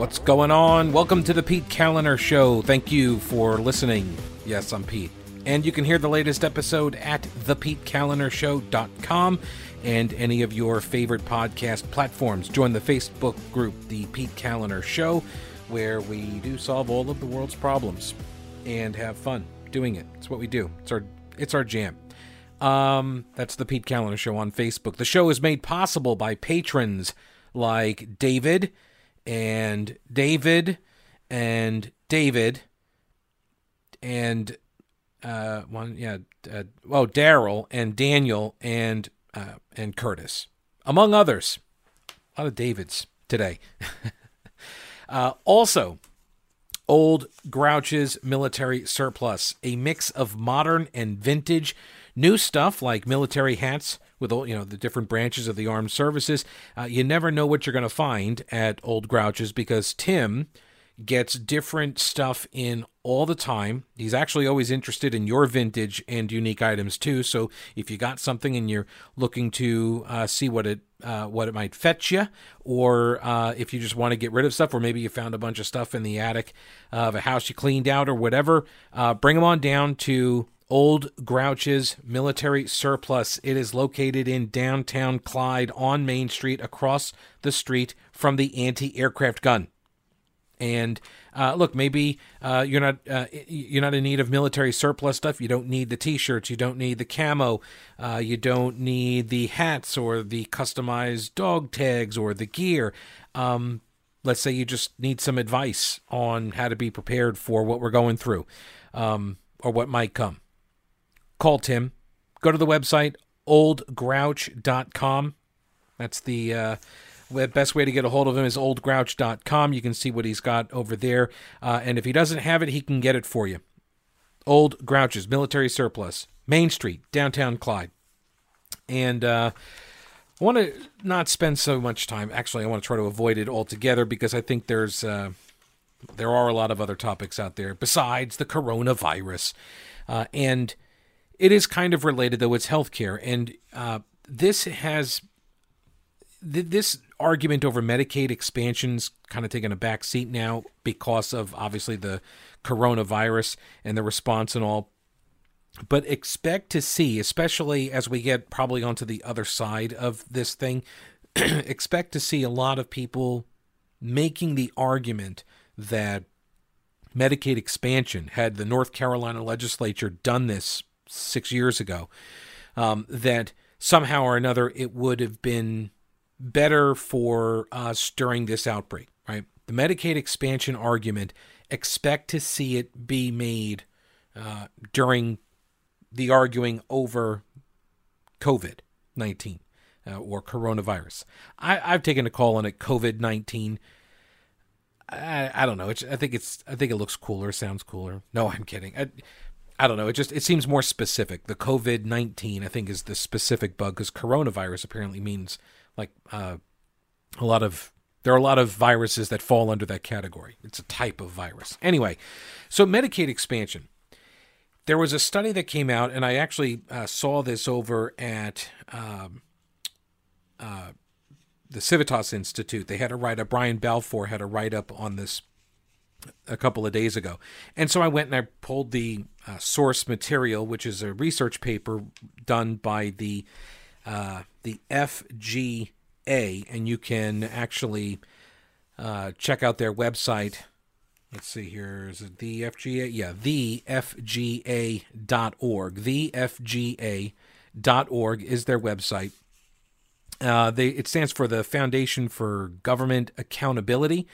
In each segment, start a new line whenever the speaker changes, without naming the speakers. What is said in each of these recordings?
What's going on? Welcome to the Pete Kaliner Show. Thank you for listening. Yes, I'm Pete. And you can hear the latest episode at thepetekalinershow.com and any of your favorite podcast platforms. Join the Facebook group, The Pete Kaliner Show, where we do solve all of the world's problems and have fun doing it. It's what we do. It's our it's our jam. Um, that's the Pete Kaliner Show on Facebook. The show is made possible by patrons like David and David and David and uh one yeah uh, oh Daryl and Daniel and uh, and Curtis among others. A lot of Davids today. Uh, also old Grouch's military surplus a mix of modern and vintage new stuff like military hats with all you know the different branches of the armed services. Uh, you never know what you're going to find at Old Grouch's because Tim gets different stuff in all the time. He's actually always interested in your vintage and unique items too. So if you got something and you're looking to uh, see what it uh, what it might fetch you, or uh, if you just want to get rid of stuff, or maybe you found a bunch of stuff in the attic of a house you cleaned out or whatever, uh, bring them on down to Old Grouch's Military Surplus. It is located in downtown Clyde on Main Street, across the street from the anti aircraft gun. And uh, look, maybe uh, you're not uh, you're not in need of military surplus stuff. You don't need the T-shirts. You don't need the camo. Uh, you don't need the hats or the customized dog tags or the gear. Um, let's say you just need some advice on how to be prepared for what we're going through um, or what might come call Tim. Go to the website, oldgrouch.com. That's the uh, best way to get a hold of him is oldgrouch.com. You can see what he's got over there. Uh, and if he doesn't have it, he can get it for you. Old Grouch's Military Surplus, Main Street, downtown Clyde. And uh, I want to not spend so much time. Actually, I want to try to avoid it altogether because I think there's uh, there are a lot of other topics out there besides the coronavirus. Uh, and it is kind of related, though. It's healthcare, and uh, this has th- this argument over Medicaid expansions kind of taken a back seat now because of obviously the coronavirus and the response and all. But expect to see, especially as we get probably onto the other side of this thing, expect to see a lot of people making the argument that Medicaid expansion, had the North Carolina legislature done this six years ago, um, that somehow or another it would have been better for us during this outbreak, right? The Medicaid expansion argument, expect to see it be made uh, during the arguing over COVID 19 uh, or coronavirus. I, have taken a call on it COVID 19. I, I, don't know. It's, I think it's. I think it looks cooler. Sounds cooler. No, I'm kidding. I, I don't know. It just it seems more specific. The COVID nineteen, I think, is the specific bug because coronavirus apparently means like uh, a lot of there are a lot of viruses that fall under that category. It's a type of virus. Anyway, so Medicaid expansion. There was a study that came out, and I actually uh, saw this over at um, uh, the Civitas Institute. They had a write up. Brian Balfour had a write up on this a couple of days ago. And so I went and I pulled the uh, source material, which is a research paper done by the uh, the FGA, and you can actually uh, check out their website. Let's see here. Is it the FGA? Yeah, the FGA.org. The FGA.org is their website. Uh, they it stands for the Foundation for Government Accountability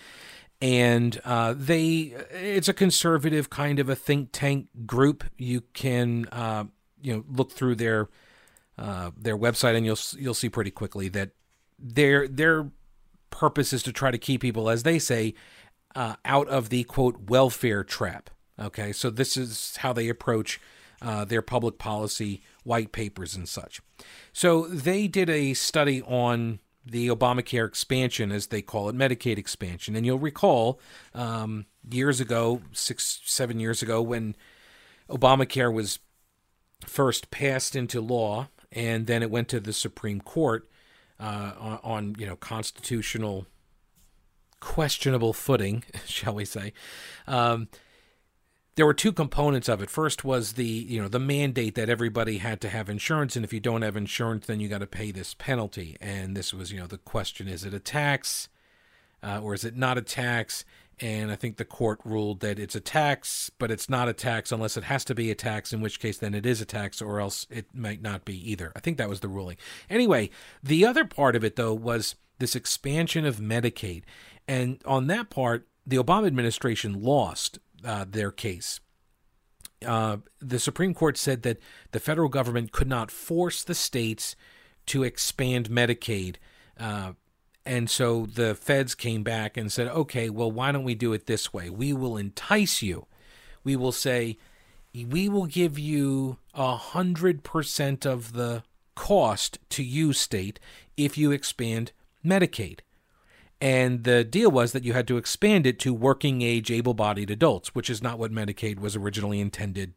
and uh, they it's a conservative kind of a think tank group. You can uh, you know look through their uh, their website and you'll you'll see pretty quickly that their their purpose is to try to keep people, as they say, uh, out of the quote welfare trap. Okay, so this is how they approach uh, their public policy white papers and such. So they did a study on the Obamacare expansion, as they call it, Medicaid expansion. And you'll recall um, years ago, six, seven years ago, when Obamacare was first passed into law, and then it went to the Supreme Court uh, on, on, you know constitutional questionable footing, shall we say. Um, there were two components of it. First was the you know the mandate that everybody had to have insurance, and if you don't have insurance, then you got to pay this penalty. And this was you know the question: is it a tax, uh, or is it not a tax? And I think the court ruled that it's a tax, but it's not a tax unless it has to be a tax, in which case then it is a tax, or else it might not be either. I think that was the ruling. Anyway, the other part of it, though, was this expansion of Medicaid. And on that part, the Obama administration lost uh, their case. Uh, the Supreme Court said that the federal government could not force the states to expand Medicaid. Uh, and so the feds came back and said, okay, well, why don't we do it this way? We will entice you. We will say, we will give you a hundred percent of the cost to you, state, if you expand Medicaid. And the deal was that you had to expand it to working age, able bodied adults, which is not what Medicaid was originally intended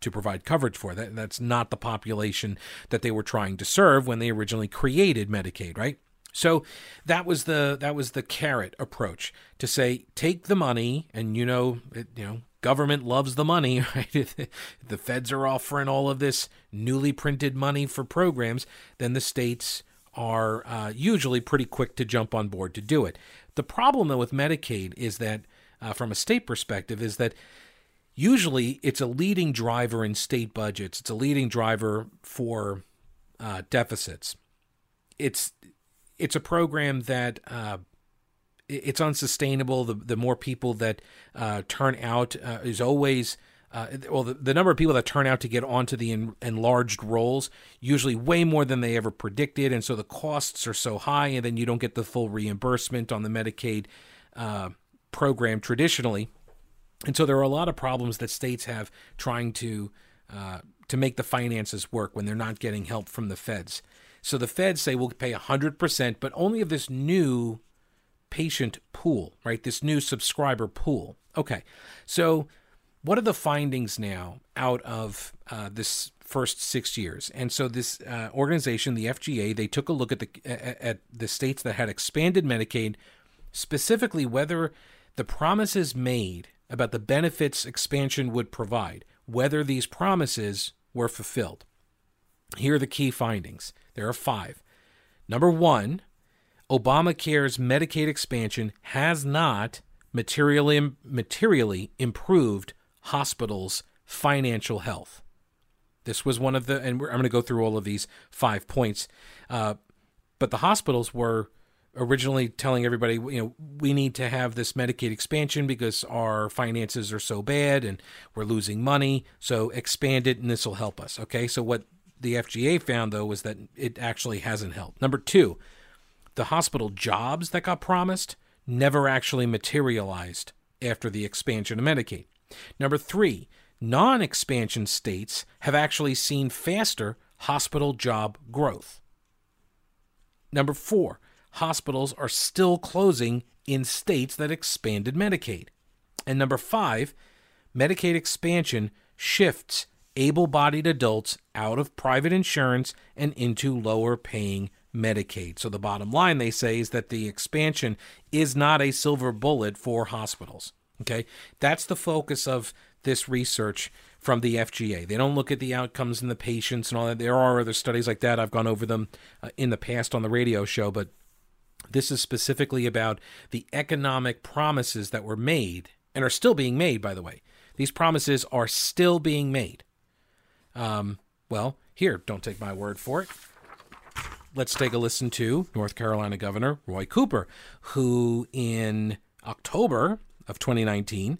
to provide coverage for. That, that's not the population that they were trying to serve when they originally created Medicaid, right? So that was the that was the carrot approach to say take the money and you know it, you know government loves the money right the feds are offering all of this newly printed money for programs then the states are uh, usually pretty quick to jump on board to do it. The problem though with Medicaid is that uh, from a state perspective is that usually it's a leading driver in state budgets. It's a leading driver for uh, deficits. It's it's a program that uh, it's unsustainable. The the more people that uh, turn out uh, is always uh, well, the, the, number of people that turn out to get onto the en- enlarged rolls usually way more than they ever predicted, and so the costs are so high, and then you don't get the full reimbursement on the Medicaid uh, program traditionally, and so there are a lot of problems that states have trying to uh, to make the finances work when they're not getting help from the feds. So the feds say we'll pay 100%, but only of this new patient pool, right? This new subscriber pool. Okay. So what are the findings now out of uh, this first six years? And so this uh, organization, the FGA, they took a look at the at the states that had expanded Medicaid, specifically whether the promises made about the benefits expansion would provide, whether these promises were fulfilled. Here are the key findings. There are five. Number one, Obamacare's Medicaid expansion has not materially materially improved hospitals' financial health. This was one of the, and I'm going to go through all of these five points. Uh, but the hospitals were originally telling everybody, you know, we need to have this Medicaid expansion because our finances are so bad and we're losing money. So expand it and this will help us. Okay. So what the FGA found though was that it actually hasn't helped. Number two, the hospital jobs that got promised never actually materialized after the expansion of Medicaid. Number three, non expansion states have actually seen faster hospital job growth. Number four, hospitals are still closing in states that expanded Medicaid. And number five, Medicaid expansion shifts able bodied adults out of private insurance and into lower paying Medicaid. So the bottom line, they say, is that the expansion is not a silver bullet for hospitals. Okay, that's the focus of this research from the FGA. They don't look at the outcomes in the patients and all that. There are other studies like that. I've gone over them uh, in the past on the radio show, but this is specifically about the economic promises that were made and are still being made, by the way. These promises are still being made. Um, well, here, don't take my word for it. Let's take a listen to North Carolina Governor Roy Cooper, who in October of 2019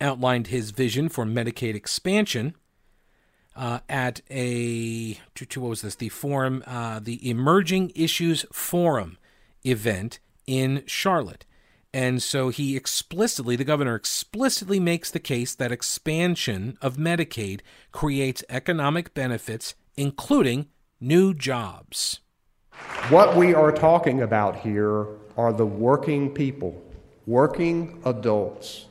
outlined his vision for Medicaid expansion uh, at a to, what was this the forum uh, the Emerging Issues Forum event in Charlotte. And so he explicitly, the governor explicitly makes the case that expansion of Medicaid creates economic benefits, including new jobs.
What we are talking about here are the working people working adults,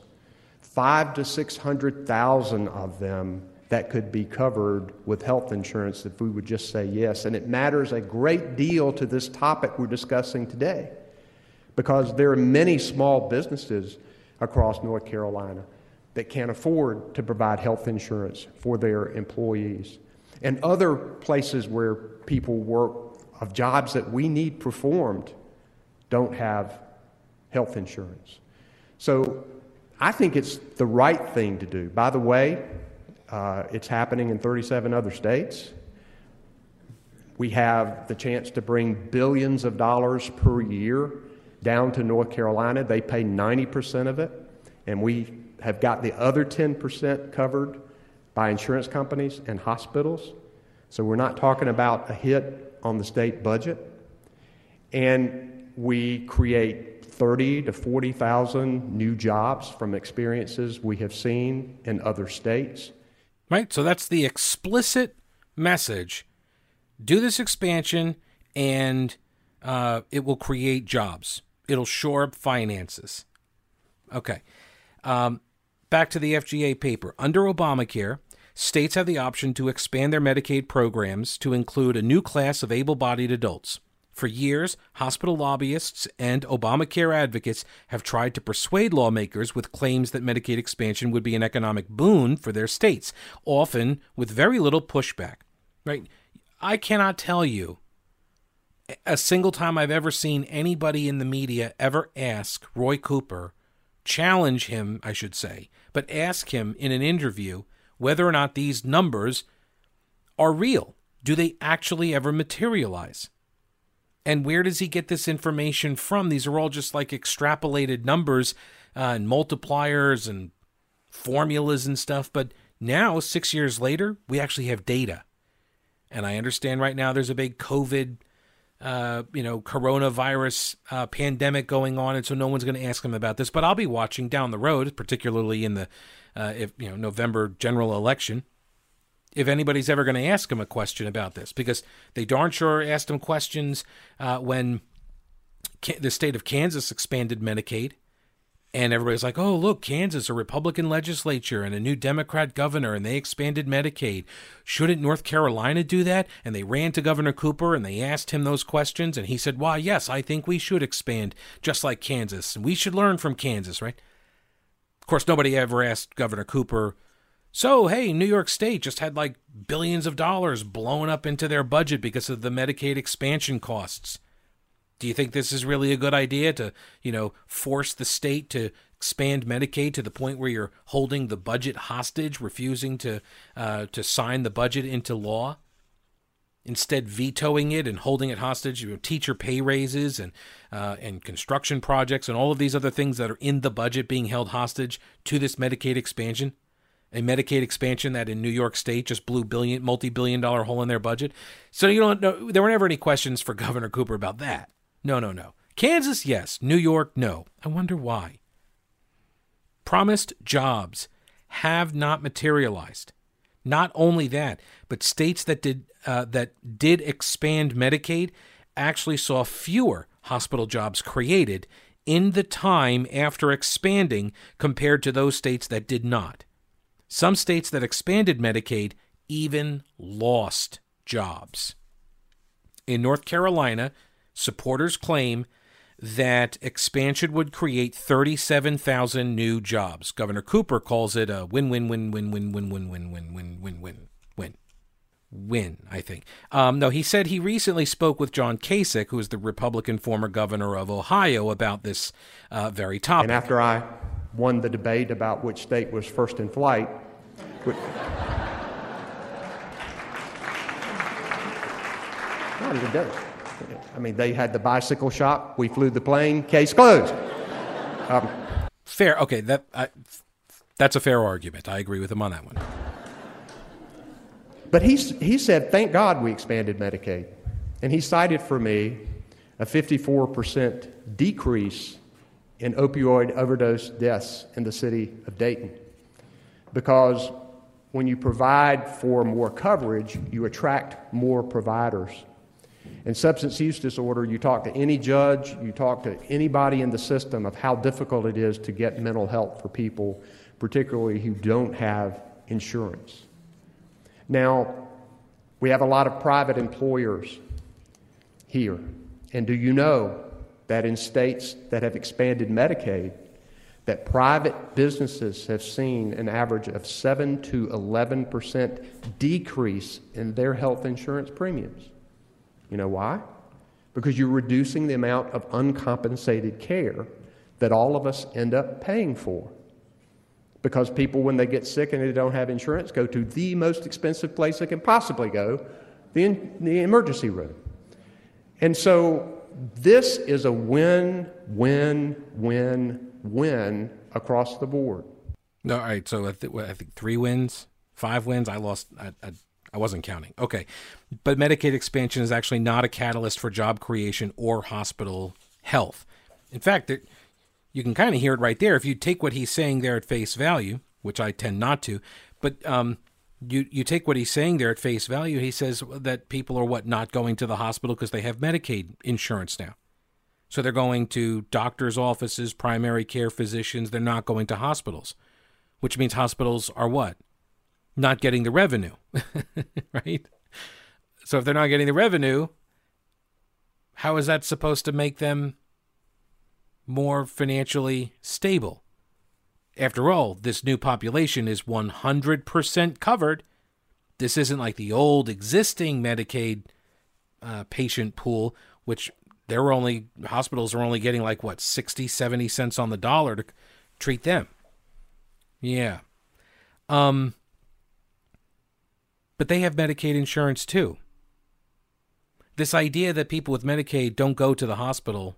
five to 600,000 of them that could be covered with health insurance if we would just say yes. And it matters a great deal to this topic we're discussing today because there are many small businesses across North Carolina that can't afford to provide health insurance for their employees. And other places where people work of jobs that we need performed don't have health insurance. So I think it's the right thing to do. By the way, uh, it's happening in 37 other states. We have the chance to bring billions of dollars per year down to North Carolina. They pay 90% of it, and we have got the other 10% covered by insurance companies and hospitals. So we're not talking about a hit on the state budget. And we create 30 to 40,000 new jobs from experiences we have seen in other states.
Right? So that's the explicit message. Do this expansion and uh, it will create jobs. It'll shore up finances. Okay. Um, back to the FGA paper. Under Obamacare, states have the option to expand their Medicaid programs to include a new class of able bodied adults. For years, hospital lobbyists and Obamacare advocates have tried to persuade lawmakers with claims that Medicaid expansion would be an economic boon for their states, often with very little pushback. Right? I cannot tell you a single time I've ever seen anybody in the media ever ask Roy Cooper, challenge him, I should say, but ask him in an interview whether or not these numbers are real. Do they actually ever materialize? And where does he get this information from? These are all just like extrapolated numbers uh, and multipliers and formulas and stuff. But now, six years later, we actually have data. And I understand right now there's a big COVID uh, you know, coronavirus uh, pandemic going on, and so no one's going to ask him about this. But I'll be watching down the road, particularly in the uh, if you know November general election, if anybody's ever going to ask him a question about this, because they darn sure asked him questions uh, when the state of Kansas expanded Medicaid, and everybody's like, oh, look, Kansas, a Republican legislature and a new Democrat governor, and they expanded Medicaid. Shouldn't North Carolina do that? And they ran to Governor Cooper and they asked him those questions. And he said, why, yes, I think we should expand just like Kansas. And we should learn from Kansas, right? Of course, nobody ever asked Governor Cooper, so, hey, New York State just had like billions of dollars blown up into their budget because of the Medicaid expansion costs. Do you think this is really a good idea to, you know, force the state to expand Medicaid to the point where you're holding the budget hostage, refusing to uh, to sign the budget into law? Instead, vetoing it and holding it hostage, you know, teacher pay raises and uh, and construction projects and all of these other things that are in the budget being held hostage to this Medicaid expansion a Medicaid expansion that in New York State just blew billion multi-billion dollar hole in their budget. So you don't know there were never any questions for Governor Cooper about that. No, no, no. Kansas, yes. New York, no. I wonder why. Promised jobs have not materialized. Not only that, but states that did uh, that did expand Medicaid actually saw fewer hospital jobs created in the time after expanding compared to those states that did not. Some states that expanded Medicaid even lost jobs. In North Carolina, supporters claim that expansion would create 37,000 new jobs. Governor Cooper calls it a win win win win win win win win win win win win win I think. Um, no, he said he recently spoke with John Kasich, who is the Republican former governor of Ohio, about this uh, very topic.
And after I won the debate about which state was first in flight, which, I mean, they had the bicycle shop. We flew the plane. Case closed.
Um, fair. Okay, that I, that's a fair argument. I agree with him on that one.
But he he said, "Thank God we expanded Medicaid," and he cited for me a 54% decrease in opioid overdose deaths in the city of Dayton, because when you provide for more coverage, you attract more providers. In substance use disorder, you talk to any judge, you talk to anybody in the system of how difficult it is to get mental health for people, particularly who don't have insurance. Now, we have a lot of private employers here. And do you know that in states that have expanded Medicaid, that private businesses have seen an average of 7 to 11 percent decrease in their health insurance premiums. You know why? Because you're reducing the amount of uncompensated care that all of us end up paying for. Because people, when they get sick and they don't have insurance, go to the most expensive place they can possibly go, the, in, the emergency room. And so this is a win, win, win, win across the board.
All right, so I, th- I think three wins, five wins. I lost. I, I, I wasn't counting. Okay, but Medicaid expansion is actually not a catalyst for job creation or hospital health. In fact, it, you can kind of hear it right there if you take what he's saying there at face value, which I tend not to. But um, you you take what he's saying there at face value. He says that people are what not going to the hospital because they have Medicaid insurance now. So they're going to doctors' offices, primary care physicians. They're not going to hospitals, which means hospitals are what? Not getting the revenue, right? So if they're not getting the revenue, how is that supposed to make them more financially stable? After all, this new population is 100% covered. This isn't like the old existing Medicaid uh, patient pool, which they're only hospitals are only getting like what 60 70 cents on the dollar to treat them yeah um but they have medicaid insurance too this idea that people with medicaid don't go to the hospital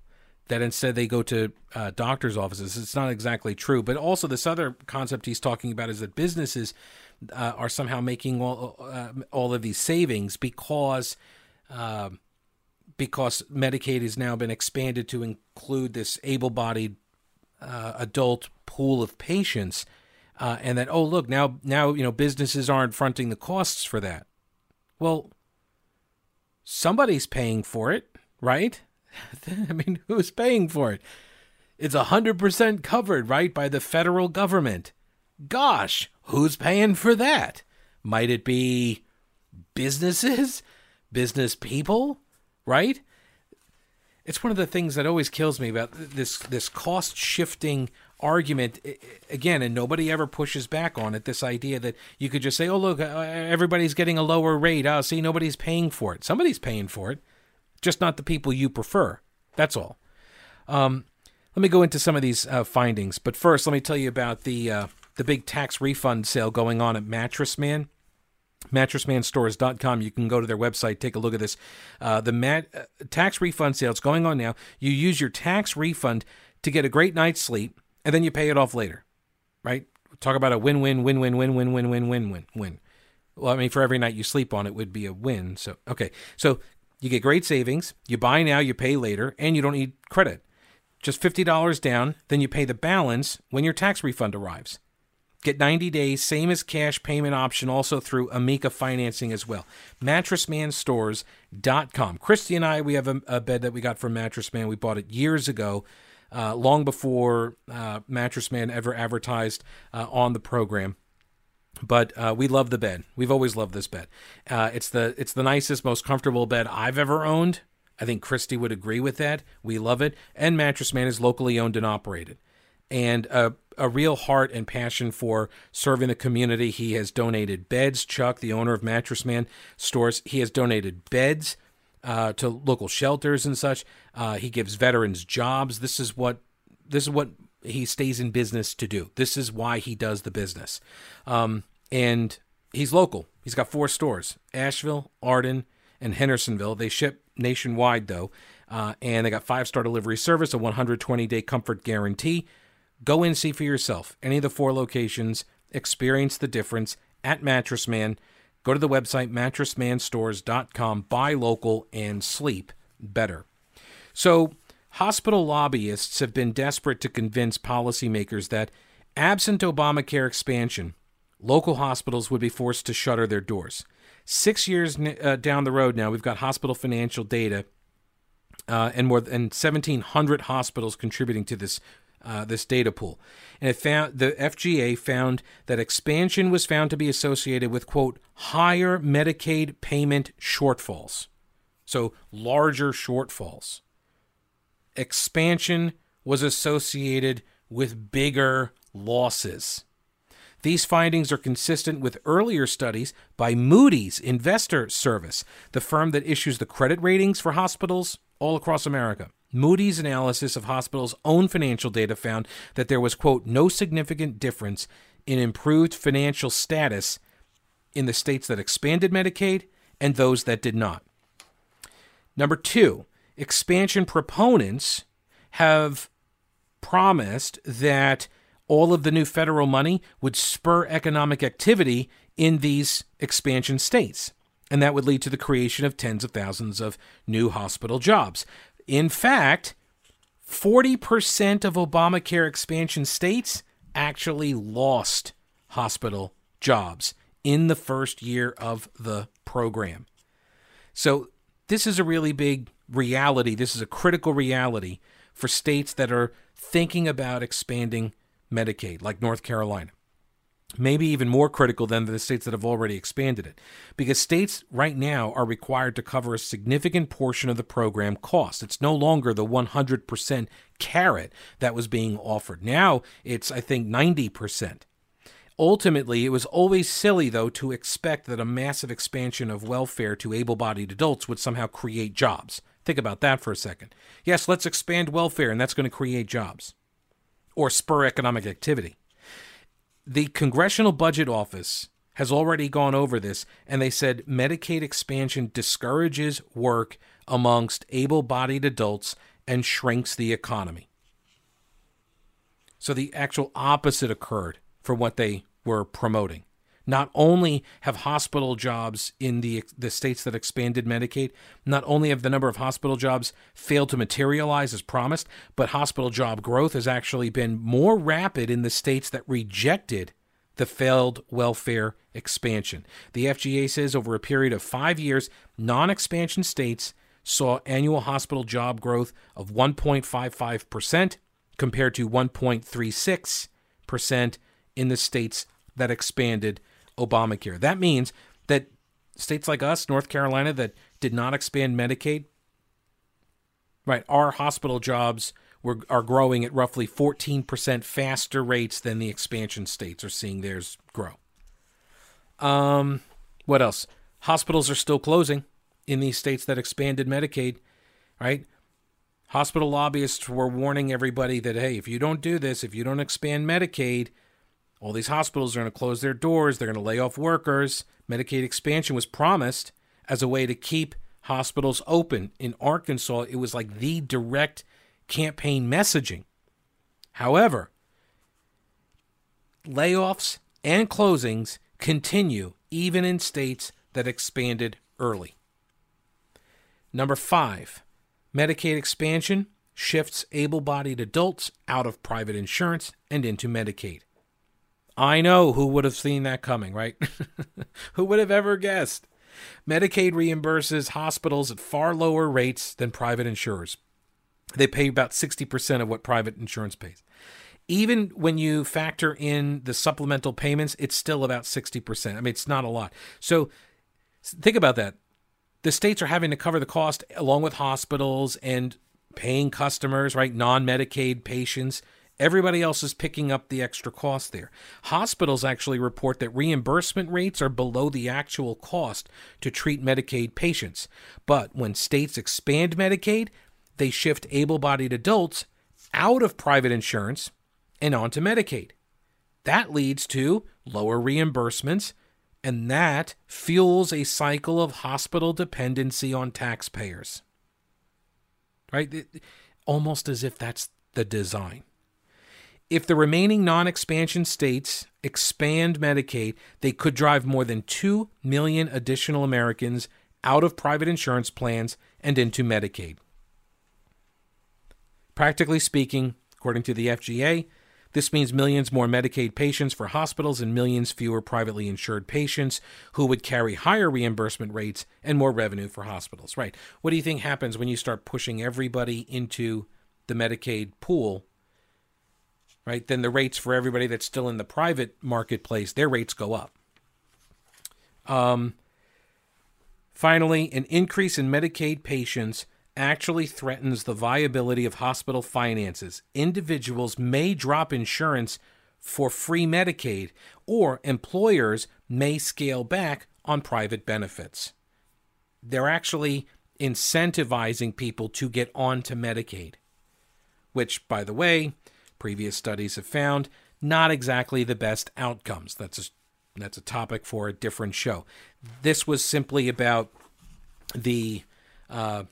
that instead they go to uh, doctors offices it's not exactly true but also this other concept he's talking about is that businesses uh, are somehow making all uh, all of these savings because uh, because Medicaid has now been expanded to include this able bodied uh, adult pool of patients. Uh, and that, oh, look, now, now, you know, businesses aren't fronting the costs for that. Well, somebody's paying for it, right? I mean, who's paying for it? It's 100% covered, right, by the federal government. Gosh, who's paying for that? Might it be businesses? Business people? right? It's one of the things that always kills me about this this cost shifting argument again and nobody ever pushes back on it this idea that you could just say oh look everybody's getting a lower rate oh see nobody's paying for it somebody's paying for it just not the people you prefer that's all um, let me go into some of these uh, findings but first let me tell you about the uh, the big tax refund sale going on at mattress man mattressmanstores.com. You can go to their website, take a look at this. Uh, the mat, uh, tax refund sale is going on now. You use your tax refund to get a great night's sleep, and then you pay it off later, right? Talk about a win win, win win, win win, win win, win win, win. Well, I mean, for every night you sleep on it would be a win. So, okay. So you get great savings. You buy now, you pay later, and you don't need credit. Just $50 down, then you pay the balance when your tax refund arrives. Get 90 days, same as cash payment option, also through Amica financing as well. MattressManStores.com. Christy and I, we have a, a bed that we got from Mattress Man. We bought it years ago, uh, long before uh, Mattress Man ever advertised uh, on the program. But uh, we love the bed. We've always loved this bed. Uh, it's the it's the nicest, most comfortable bed I've ever owned. I think Christy would agree with that. We love it. And Mattress Man is locally owned and operated and a, a real heart and passion for serving the community. He has donated beds. Chuck, the owner of Mattress Man stores, he has donated beds uh, to local shelters and such. Uh, he gives veterans jobs. This is what this is what he stays in business to do. This is why he does the business. Um, and he's local. He's got four stores: Asheville, Arden, and Hendersonville. They ship nationwide though, uh, and they got five star delivery service, a 120 day comfort guarantee. Go and see for yourself any of the four locations, experience the difference at Mattress Man. Go to the website mattressmanstores.com, buy local, and sleep better. So, hospital lobbyists have been desperate to convince policymakers that, absent Obamacare expansion, local hospitals would be forced to shutter their doors. Six years uh, down the road now, we've got hospital financial data uh, and more than 1,700 hospitals contributing to this uh, this data pool, and it found the FGA found that expansion was found to be associated with quote higher Medicaid payment shortfalls, so larger shortfalls. Expansion was associated with bigger losses. These findings are consistent with earlier studies by Moody's Investor Service, the firm that issues the credit ratings for hospitals all across America. Moody's analysis of hospitals' own financial data found that there was, quote, no significant difference in improved financial status in the states that expanded Medicaid and those that did not. Number two, expansion proponents have promised that all of the new federal money would spur economic activity in these expansion states. And that would lead to the creation of tens of thousands of new hospital jobs. In fact, 40% of Obamacare expansion states actually lost hospital jobs in the first year of the program. So, this is a really big reality. This is a critical reality for states that are thinking about expanding Medicaid, like North Carolina. Maybe even more critical than the states that have already expanded it. Because states right now are required to cover a significant portion of the program cost. It's no longer the 100% carrot that was being offered. Now it's, I think, 90%. Ultimately, it was always silly, though, to expect that a massive expansion of welfare to able bodied adults would somehow create jobs. Think about that for a second. Yes, let's expand welfare, and that's going to create jobs or spur economic activity. The Congressional Budget Office has already gone over this, and they said Medicaid expansion discourages work amongst able bodied adults and shrinks the economy. So the actual opposite occurred for what they were promoting. Not only have hospital jobs in the the states that expanded Medicaid, not only have the number of hospital jobs failed to materialize as promised, but hospital job growth has actually been more rapid in the states that rejected the failed welfare expansion. The FGA says over a period of 5 years, non-expansion states saw annual hospital job growth of 1.55% compared to 1.36% in the states that expanded Obamacare. That means that states like us, North Carolina, that did not expand Medicaid, right, our hospital jobs were, are growing at roughly 14% faster rates than the expansion states are seeing theirs grow. Um, what else? Hospitals are still closing in these states that expanded Medicaid, right? Hospital lobbyists were warning everybody that, hey, if you don't do this, if you don't expand Medicaid, all these hospitals are going to close their doors, they're going to lay off workers. Medicaid expansion was promised as a way to keep hospitals open. In Arkansas, it was like the direct campaign messaging. However, layoffs and closings continue even in states that expanded early. Number five, Medicaid expansion shifts able bodied adults out of private insurance and into Medicaid. I know who would have seen that coming, right? who would have ever guessed? Medicaid reimburses hospitals at far lower rates than private insurers. They pay about 60% of what private insurance pays. Even when you factor in the supplemental payments, it's still about 60%. I mean, it's not a lot. So think about that. The states are having to cover the cost along with hospitals and paying customers, right? Non Medicaid patients Everybody else is picking up the extra cost there. Hospitals actually report that reimbursement rates are below the actual cost to treat Medicaid patients. But when states expand Medicaid, they shift able bodied adults out of private insurance and onto Medicaid. That leads to lower reimbursements, and that fuels a cycle of hospital dependency on taxpayers. Right? Almost as if that's the design. If the remaining non expansion states expand Medicaid, they could drive more than 2 million additional Americans out of private insurance plans and into Medicaid. Practically speaking, according to the FGA, this means millions more Medicaid patients for hospitals and millions fewer privately insured patients who would carry higher reimbursement rates and more revenue for hospitals. Right. What do you think happens when you start pushing everybody into the Medicaid pool right, then the rates for everybody that's still in the private marketplace, their rates go up. Um, finally, an increase in Medicaid patients actually threatens the viability of hospital finances. Individuals may drop insurance for free Medicaid, or employers may scale back on private benefits. They're actually incentivizing people to get onto Medicaid, which, by the way, previous studies have found not exactly the best outcomes. That's a, that's a topic for a different show. This was simply about the uh,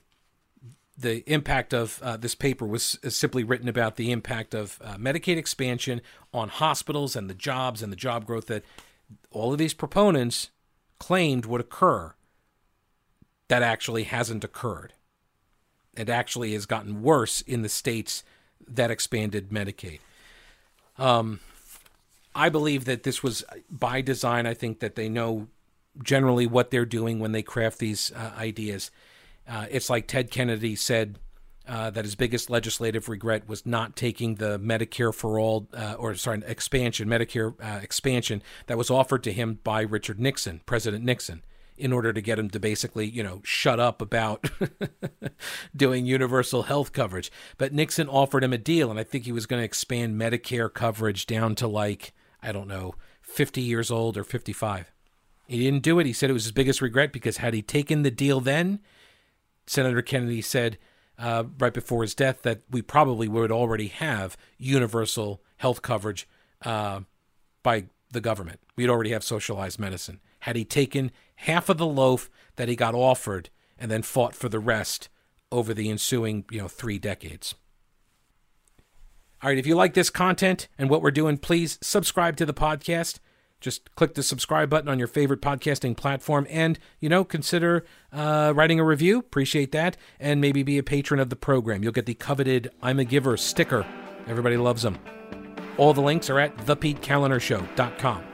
the impact of uh, this paper was simply written about the impact of uh, Medicaid expansion on hospitals and the jobs and the job growth that all of these proponents claimed would occur that actually hasn't occurred. It actually has gotten worse in the states that expanded Medicaid. Um, I believe that this was by design. I think that they know generally what they're doing when they craft these uh, ideas. Uh, it's like Ted Kennedy said uh, that his biggest legislative regret was not taking the Medicare for all, uh, or sorry, expansion, Medicare uh, expansion that was offered to him by Richard Nixon, President Nixon, in order to get him to basically, you know, shut up about doing universal health coverage. But Nixon offered him a deal, and I think he was going to expand Medicare coverage down to like, I don't know, 50 years old or 55. He didn't do it. He said it was his biggest regret because had he taken the deal then, Senator Kennedy said uh, right before his death that we probably would already have universal health coverage uh, by the government. We'd already have socialized medicine. Had he taken half of the loaf that he got offered and then fought for the rest over the ensuing, you know, three decades. All right, if you like this content and what we're doing, please subscribe to the podcast. Just click the subscribe button on your favorite podcasting platform and, you know, consider uh, writing a review. Appreciate that. And maybe be a patron of the program. You'll get the coveted I'm a Giver sticker. Everybody loves them. All the links are at thepetekalinershow.com.